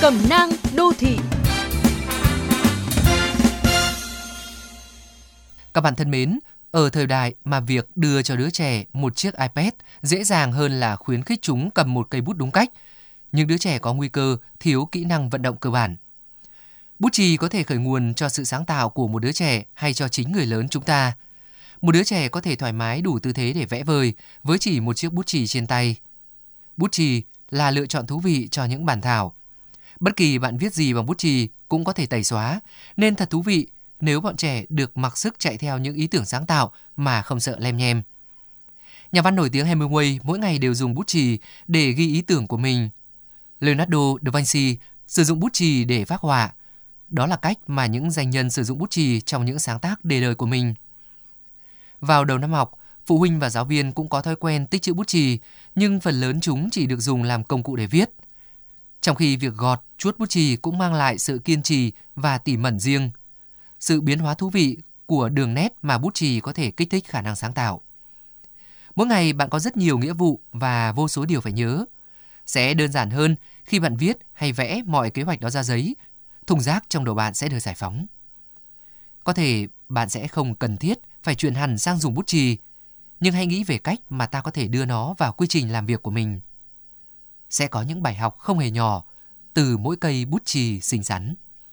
Cẩm nang đô thị Các bạn thân mến, ở thời đại mà việc đưa cho đứa trẻ một chiếc iPad dễ dàng hơn là khuyến khích chúng cầm một cây bút đúng cách, những đứa trẻ có nguy cơ thiếu kỹ năng vận động cơ bản. Bút chì có thể khởi nguồn cho sự sáng tạo của một đứa trẻ hay cho chính người lớn chúng ta. Một đứa trẻ có thể thoải mái đủ tư thế để vẽ vời với chỉ một chiếc bút chì trên tay. Bút chì là lựa chọn thú vị cho những bản thảo. Bất kỳ bạn viết gì bằng bút chì cũng có thể tẩy xóa, nên thật thú vị nếu bọn trẻ được mặc sức chạy theo những ý tưởng sáng tạo mà không sợ lem nhem. Nhà văn nổi tiếng Hemingway mỗi ngày đều dùng bút chì để ghi ý tưởng của mình. Leonardo da Vinci sử dụng bút chì để phác họa. Đó là cách mà những danh nhân sử dụng bút chì trong những sáng tác đề đời của mình. Vào đầu năm học, phụ huynh và giáo viên cũng có thói quen tích chữ bút chì, nhưng phần lớn chúng chỉ được dùng làm công cụ để viết. Trong khi việc gọt, chuốt bút chì cũng mang lại sự kiên trì và tỉ mẩn riêng sự biến hóa thú vị của đường nét mà bút chì có thể kích thích khả năng sáng tạo. Mỗi ngày bạn có rất nhiều nghĩa vụ và vô số điều phải nhớ. Sẽ đơn giản hơn khi bạn viết hay vẽ mọi kế hoạch đó ra giấy, thùng rác trong đầu bạn sẽ được giải phóng. Có thể bạn sẽ không cần thiết phải chuyển hẳn sang dùng bút chì, nhưng hãy nghĩ về cách mà ta có thể đưa nó vào quy trình làm việc của mình. Sẽ có những bài học không hề nhỏ từ mỗi cây bút chì xinh xắn.